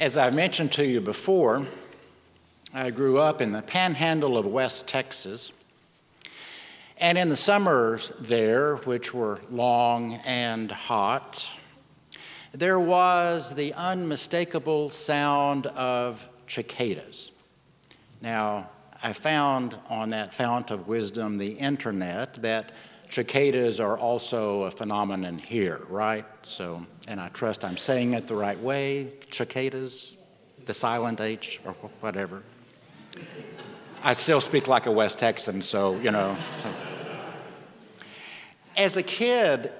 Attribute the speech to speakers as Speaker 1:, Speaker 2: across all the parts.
Speaker 1: As I've mentioned to you before, I grew up in the panhandle of West Texas. And in the summers there, which were long and hot, there was the unmistakable sound of cicadas. Now, I found on that fount of wisdom, the internet, that cicadas are also a phenomenon here, right? So, and I trust I'm saying it the right way cicadas, the silent H, or whatever. I still speak like a West Texan, so, you know. As a kid,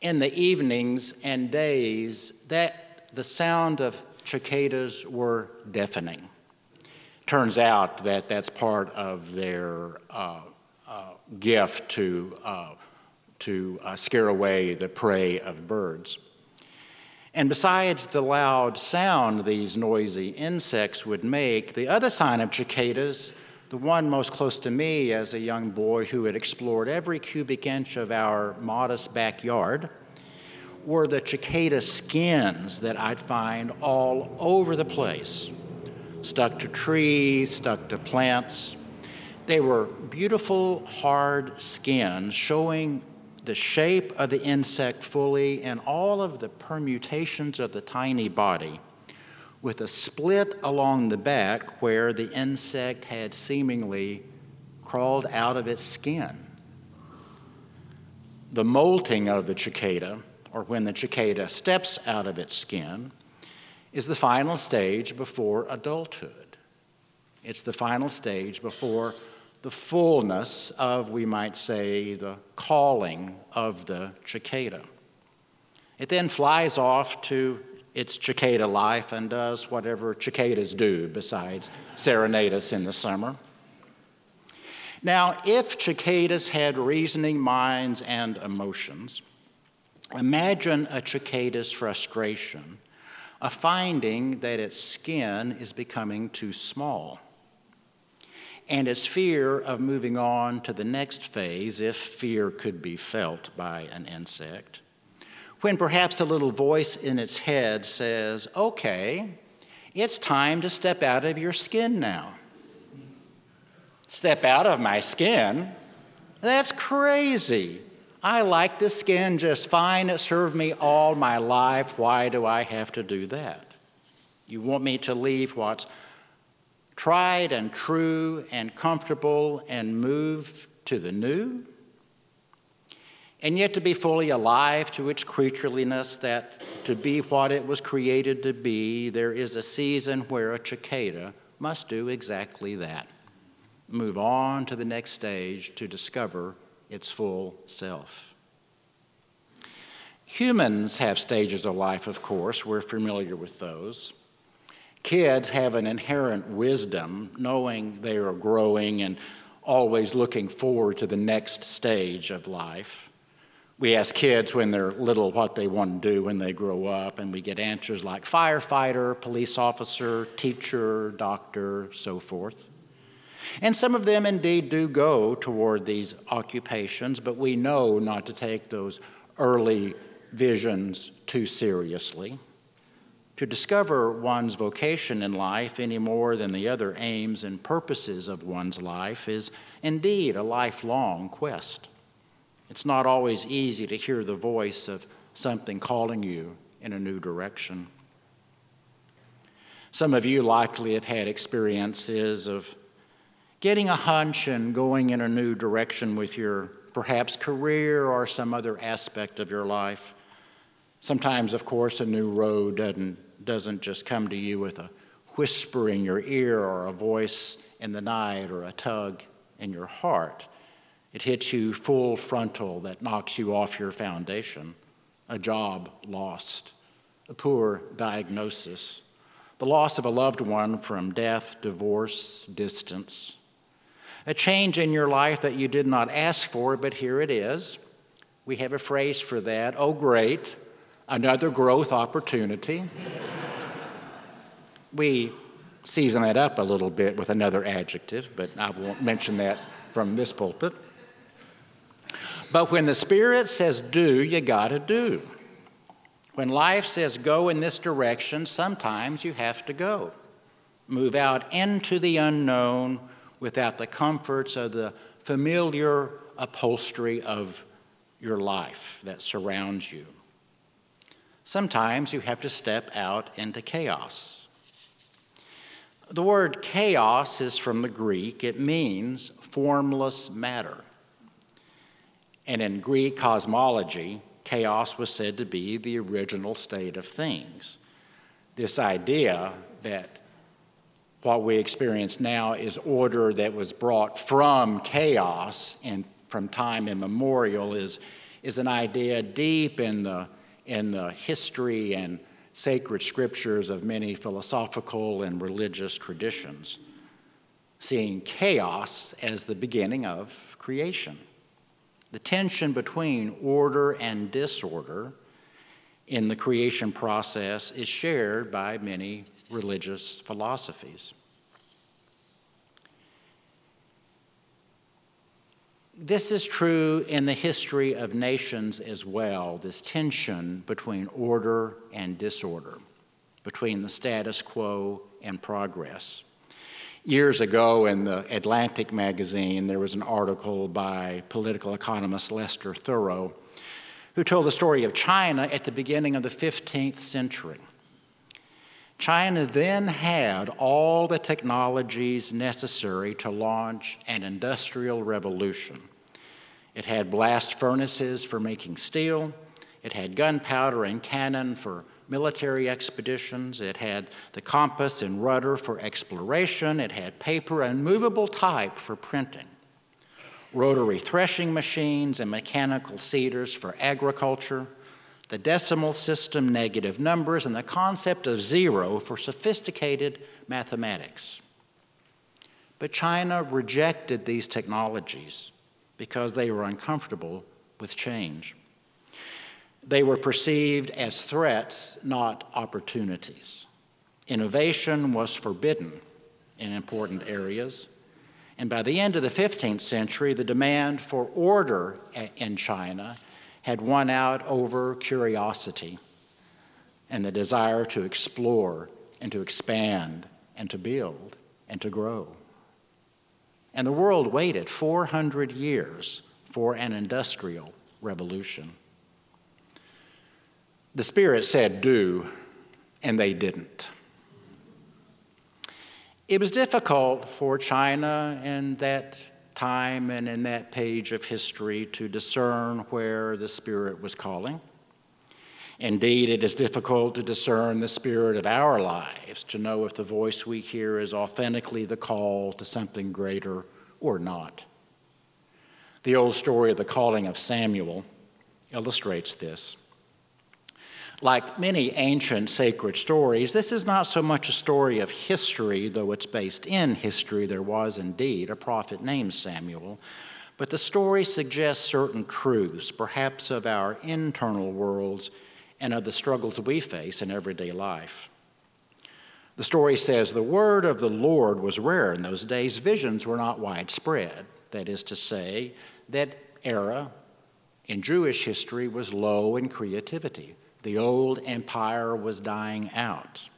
Speaker 1: in the evenings and days, that the sound of cicadas were deafening. Turns out that that's part of their uh, gift to, uh, to uh, scare away the prey of birds. And besides the loud sound these noisy insects would make, the other sign of cicadas, the one most close to me as a young boy who had explored every cubic inch of our modest backyard, were the cicada skins that I'd find all over the place, stuck to trees, stuck to plants. They were beautiful, hard skins showing the shape of the insect fully and all of the permutations of the tiny body, with a split along the back where the insect had seemingly crawled out of its skin. The molting of the cicada, or when the cicada steps out of its skin, is the final stage before adulthood. It's the final stage before the fullness of, we might say, the calling of the cicada. It then flies off to its cicada life and does whatever cicadas do besides serenade us in the summer. Now, if cicadas had reasoning minds and emotions, imagine a cicada's frustration, a finding that its skin is becoming too small and its fear of moving on to the next phase, if fear could be felt by an insect, when perhaps a little voice in its head says, Okay, it's time to step out of your skin now. Step out of my skin? That's crazy. I like the skin just fine. It served me all my life. Why do I have to do that? You want me to leave what's tried and true and comfortable and move to the new, and yet to be fully alive to its creatureliness, that to be what it was created to be, there is a season where a cicada must do exactly that move on to the next stage to discover its full self. Humans have stages of life, of course, we're familiar with those. Kids have an inherent wisdom, knowing they are growing and always looking forward to the next stage of life. We ask kids when they're little what they want to do when they grow up, and we get answers like firefighter, police officer, teacher, doctor, so forth. And some of them indeed do go toward these occupations, but we know not to take those early visions too seriously. To discover one's vocation in life any more than the other aims and purposes of one's life is indeed a lifelong quest. It's not always easy to hear the voice of something calling you in a new direction. Some of you likely have had experiences of getting a hunch and going in a new direction with your perhaps career or some other aspect of your life. Sometimes, of course, a new road doesn't doesn't just come to you with a whisper in your ear or a voice in the night or a tug in your heart. It hits you full frontal that knocks you off your foundation. A job lost, a poor diagnosis, the loss of a loved one from death, divorce, distance, a change in your life that you did not ask for, but here it is. We have a phrase for that. Oh, great, another growth opportunity. we season that up a little bit with another adjective, but I won't mention that from this pulpit. But when the Spirit says do, you got to do. When life says go in this direction, sometimes you have to go. Move out into the unknown without the comforts of the familiar upholstery of your life that surrounds you. Sometimes you have to step out into chaos. The word chaos is from the Greek, it means formless matter. And in Greek cosmology, chaos was said to be the original state of things. This idea that what we experience now is order that was brought from chaos and from time immemorial is, is an idea deep in the, in the history and sacred scriptures of many philosophical and religious traditions, seeing chaos as the beginning of creation. The tension between order and disorder in the creation process is shared by many religious philosophies. This is true in the history of nations as well, this tension between order and disorder, between the status quo and progress. Years ago in the Atlantic magazine, there was an article by political economist Lester Thurow who told the story of China at the beginning of the 15th century. China then had all the technologies necessary to launch an industrial revolution. It had blast furnaces for making steel, it had gunpowder and cannon for military expeditions. It had the compass and rudder for exploration. It had paper and movable type for printing, rotary threshing machines and mechanical seeders for agriculture, the decimal system, negative numbers, and the concept of zero for sophisticated mathematics. But China rejected these technologies because they were uncomfortable with change. They were perceived as threats, not opportunities. Innovation was forbidden in important areas. And by the end of the 15th century, the demand for order in China had won out over curiosity and the desire to explore and to expand and to build and to grow. And the world waited 400 years for an industrial revolution. The Spirit said, Do, and they didn't. It was difficult for China in that time and in that page of history to discern where the Spirit was calling. Indeed, it is difficult to discern the spirit of our lives, to know if the voice we hear is authentically the call to something greater or not. The old story of the calling of Samuel illustrates this. Like many ancient sacred stories, this is not so much a story of history, though it's based in history. There was indeed a prophet named Samuel. But the story suggests certain truths, perhaps of our internal worlds and of the struggles we face in everyday life. The story says the word of the Lord was rare in those days. Visions were not widespread. That is to say, that era in Jewish history was low in creativity. The old empire was dying out.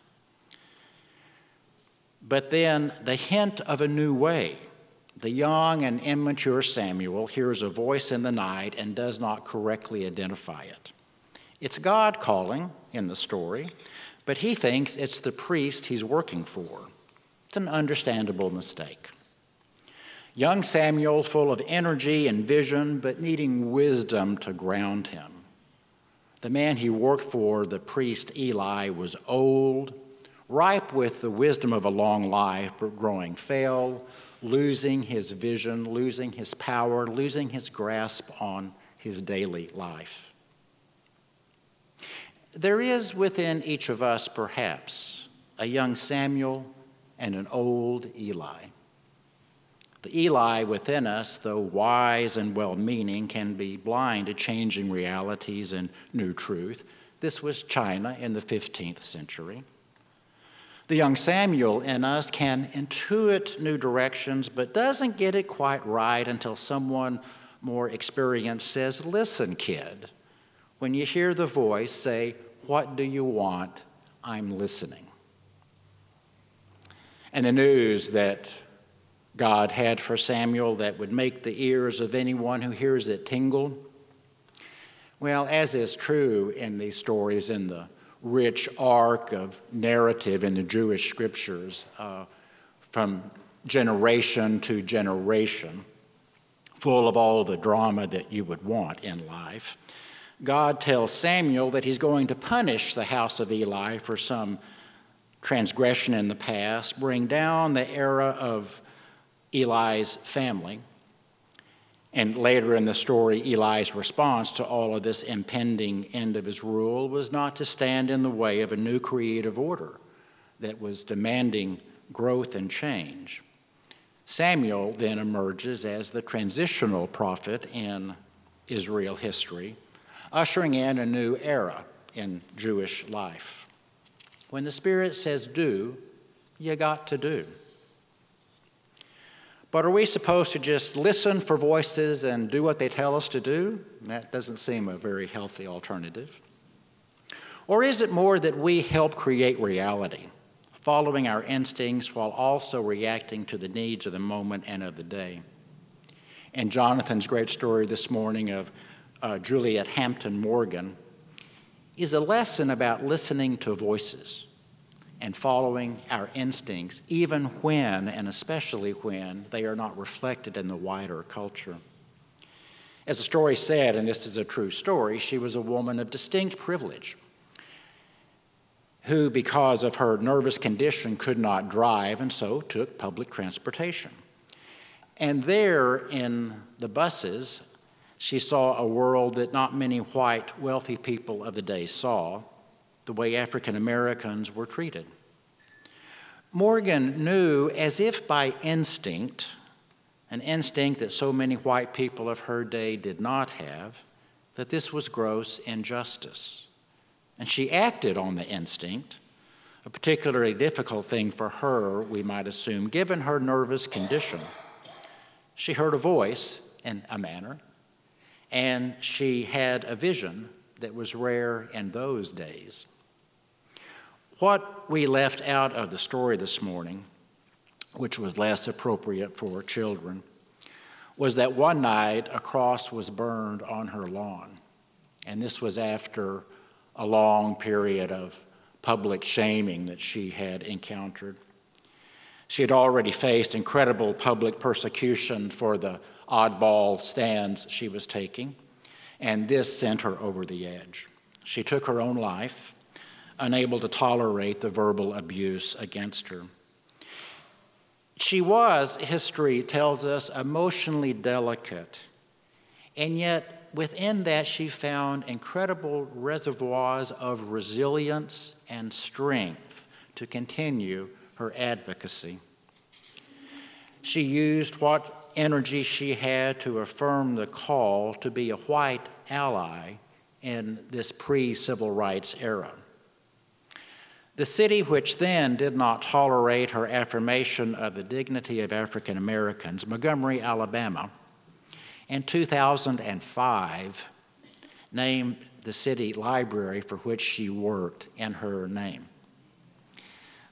Speaker 1: But then the hint of a new way. The young and immature Samuel hears a voice in the night and does not correctly identify it. It's God calling in the story, but he thinks it's the priest he's working for. It's an understandable mistake. Young Samuel, full of energy and vision, but needing wisdom to ground him. The man he worked for, the priest Eli, was old, ripe with the wisdom of a long life, but growing frail, losing his vision, losing his power, losing his grasp on his daily life. There is within each of us, perhaps, a young Samuel and an old Eli. The Eli within us, though wise and well meaning, can be blind to changing realities and new truth. This was China in the 15th century. The young Samuel in us can intuit new directions, but doesn't get it quite right until someone more experienced says, Listen, kid, when you hear the voice, say, What do you want? I'm listening. And the news that God had for Samuel that would make the ears of anyone who hears it tingle? Well, as is true in these stories in the rich arc of narrative in the Jewish scriptures, uh, from generation to generation, full of all the drama that you would want in life. God tells Samuel that he's going to punish the house of Eli for some transgression in the past, bring down the era of Eli's family. And later in the story, Eli's response to all of this impending end of his rule was not to stand in the way of a new creative order that was demanding growth and change. Samuel then emerges as the transitional prophet in Israel history, ushering in a new era in Jewish life. When the Spirit says do, you got to do. But are we supposed to just listen for voices and do what they tell us to do? That doesn't seem a very healthy alternative. Or is it more that we help create reality, following our instincts while also reacting to the needs of the moment and of the day? In Jonathan's great story this morning of uh, Juliette Hampton Morgan is a lesson about listening to voices and following our instincts, even when and especially when they are not reflected in the wider culture. As the story said, and this is a true story, she was a woman of distinct privilege who, because of her nervous condition, could not drive and so took public transportation. And there in the buses, she saw a world that not many white, wealthy people of the day saw the way African Americans were treated. Morgan knew, as if by instinct, an instinct that so many white people of her day did not have, that this was gross injustice. And she acted on the instinct, a particularly difficult thing for her, we might assume, given her nervous condition. She heard a voice in a manner, and she had a vision that was rare in those days. What we left out of the story this morning, which was less appropriate for children, was that one night a cross was burned on her lawn. And this was after a long period of public shaming that she had encountered. She had already faced incredible public persecution for the oddball stands she was taking, and this sent her over the edge. She took her own life unable to tolerate the verbal abuse against her. She was, history tells us, emotionally delicate, and yet within that she found incredible reservoirs of resilience and strength to continue her advocacy. She used what energy she had to affirm the call to be a white ally in this pre civil rights era. The city, which then did not tolerate her affirmation of the dignity of African Americans, Montgomery, Alabama, in 2005 named the city library for which she worked in her name.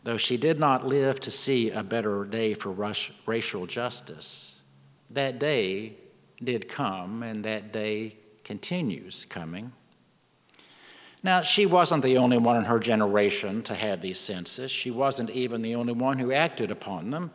Speaker 1: Though she did not live to see a better day for racial justice, that day did come, and that day continues coming. Now, she wasn't the only one in her generation to have these senses. She wasn't even the only one who acted upon them.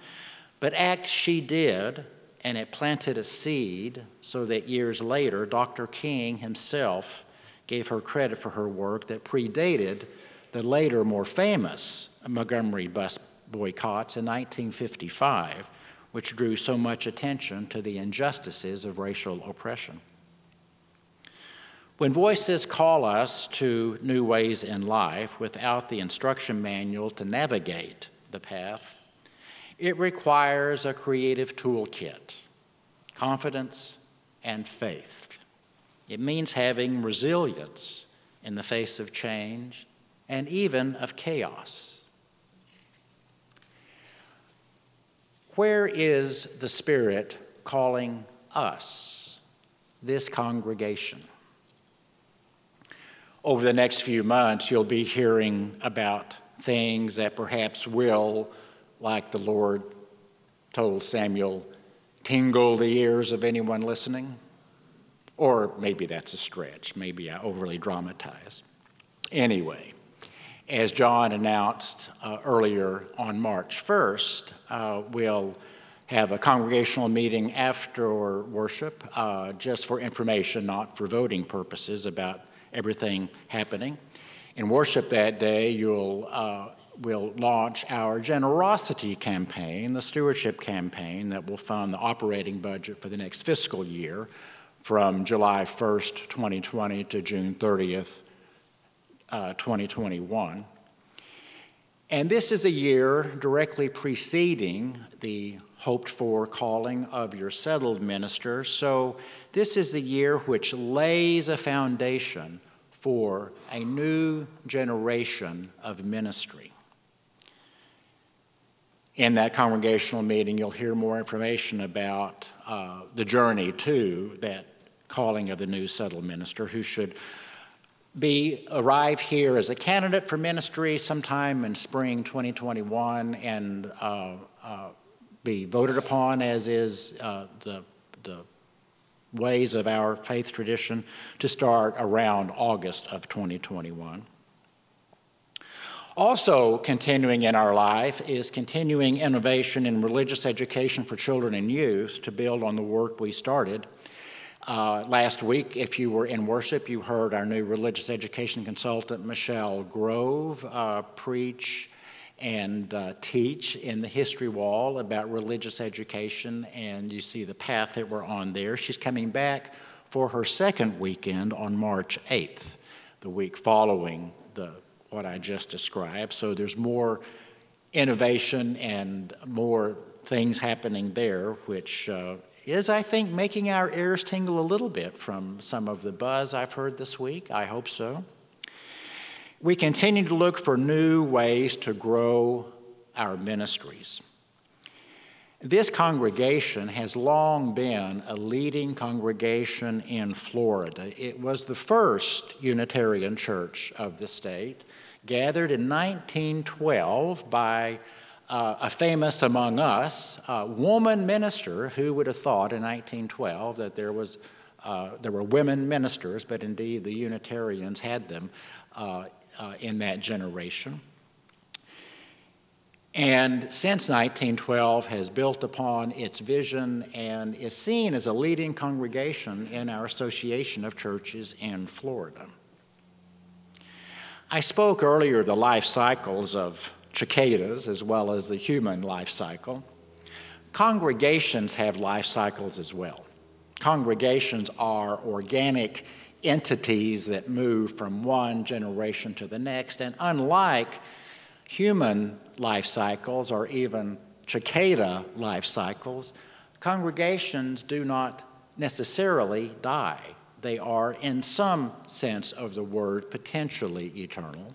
Speaker 1: But act she did, and it planted a seed so that years later, Dr. King himself gave her credit for her work that predated the later, more famous Montgomery bus boycotts in 1955, which drew so much attention to the injustices of racial oppression. When voices call us to new ways in life without the instruction manual to navigate the path, it requires a creative toolkit, confidence, and faith. It means having resilience in the face of change and even of chaos. Where is the Spirit calling us, this congregation? Over the next few months, you'll be hearing about things that perhaps will, like the Lord told Samuel, tingle the ears of anyone listening. Or maybe that's a stretch. Maybe I overly dramatize. Anyway, as John announced uh, earlier on March 1st, uh, we'll have a congregational meeting after worship uh, just for information, not for voting purposes about everything happening. In worship that day, you'll uh, will launch our generosity campaign, the stewardship campaign that will fund the operating budget for the next fiscal year from July 1st, 2020 to June 30th, uh, 2021. And this is a year directly preceding the hoped for calling of your settled minister. So, this is the year which lays a foundation for a new generation of ministry. In that congregational meeting, you'll hear more information about uh, the journey to that calling of the new settled minister who should be arrive here as a candidate for ministry sometime in spring 2021 and uh, uh, be voted upon as is uh, the, the ways of our faith tradition to start around August of 2021. Also, continuing in our life is continuing innovation in religious education for children and youth to build on the work we started uh, last week, if you were in worship, you heard our new religious education consultant, Michelle Grove, uh, preach and uh, teach in the history wall about religious education, and you see the path that we're on there. She's coming back for her second weekend on March 8th, the week following the what I just described. So there's more innovation and more things happening there, which uh, is, I think, making our ears tingle a little bit from some of the buzz I've heard this week. I hope so. We continue to look for new ways to grow our ministries. This congregation has long been a leading congregation in Florida. It was the first Unitarian church of the state, gathered in 1912 by uh, a famous among us uh, woman minister who would have thought in 1912 that there was uh, there were women ministers, but indeed the Unitarians had them uh, uh, in that generation. And since 1912 has built upon its vision and is seen as a leading congregation in our Association of Churches in Florida. I spoke earlier of the life cycles of cicadas as well as the human life cycle. Congregations have life cycles as well. Congregations are organic entities that move from one generation to the next, and unlike human life cycles or even cicada life cycles, congregations do not necessarily die. They are, in some sense of the word, potentially eternal.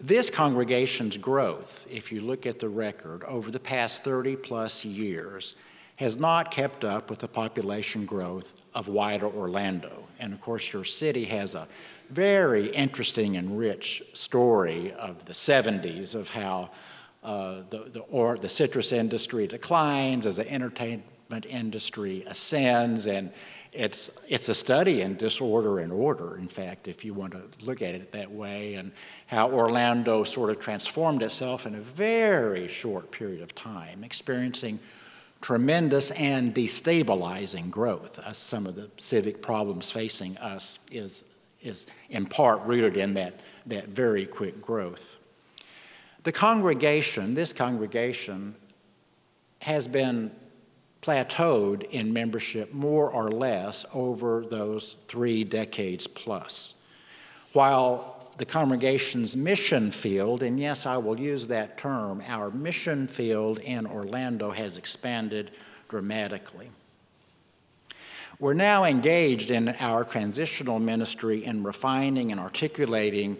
Speaker 1: This congregation's growth, if you look at the record over the past 30 plus years, has not kept up with the population growth of wider Orlando. And of course, your city has a very interesting and rich story of the 70s of how uh, the, the, or, the citrus industry declines as the entertainment industry ascends, and it's, it's a study in disorder and order, in fact, if you want to look at it that way, and how Orlando sort of transformed itself in a very short period of time, experiencing tremendous and destabilizing growth. Uh, some of the civic problems facing us is, is in part rooted in that, that very quick growth. The congregation, this congregation, has been plateaued in membership more or less over those three decades plus. While the congregation's mission field, and yes, I will use that term, our mission field in Orlando has expanded dramatically. We're now engaged in our transitional ministry in refining and articulating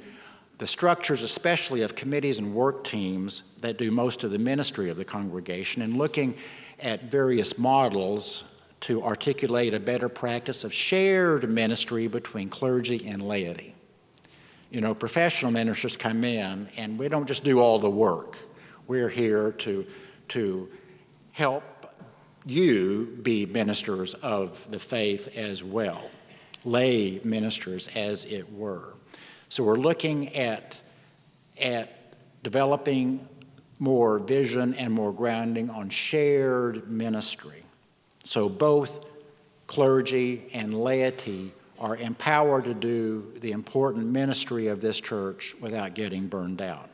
Speaker 1: the structures, especially of committees and work teams that do most of the ministry of the congregation, and looking at various models to articulate a better practice of shared ministry between clergy and laity. You know, professional ministers come in, and we don't just do all the work. We're here to, to help you be ministers of the faith as well, lay ministers, as it were. So we're looking at, at developing more vision and more grounding on shared ministry. So both clergy and laity are empowered to do the important ministry of this church without getting burned out.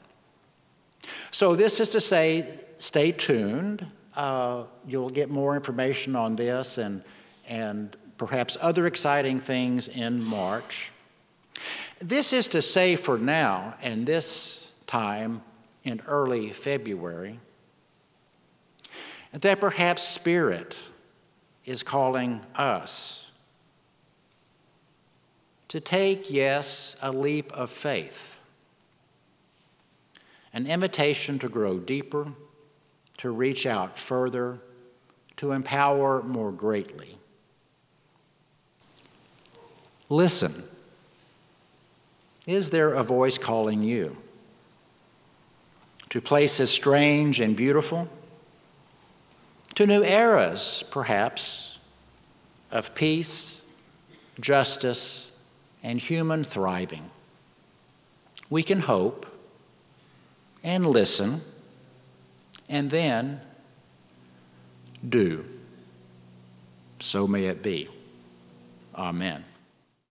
Speaker 1: So, this is to say, stay tuned. Uh, you'll get more information on this and, and perhaps other exciting things in March. This is to say, for now, and this time in early February, that perhaps Spirit is calling us to take, yes, a leap of faith, an invitation to grow deeper, to reach out further, to empower more greatly. Listen. Is there a voice calling you to places strange and beautiful? To new eras, perhaps, of peace, justice, and human thriving. We can hope and listen and then do. So may it be. Amen.